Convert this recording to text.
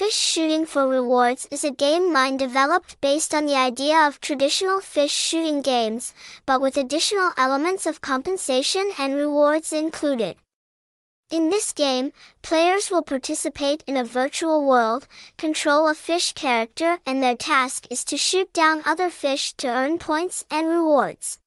Fish Shooting for Rewards is a game mine developed based on the idea of traditional fish shooting games, but with additional elements of compensation and rewards included. In this game, players will participate in a virtual world, control a fish character and their task is to shoot down other fish to earn points and rewards.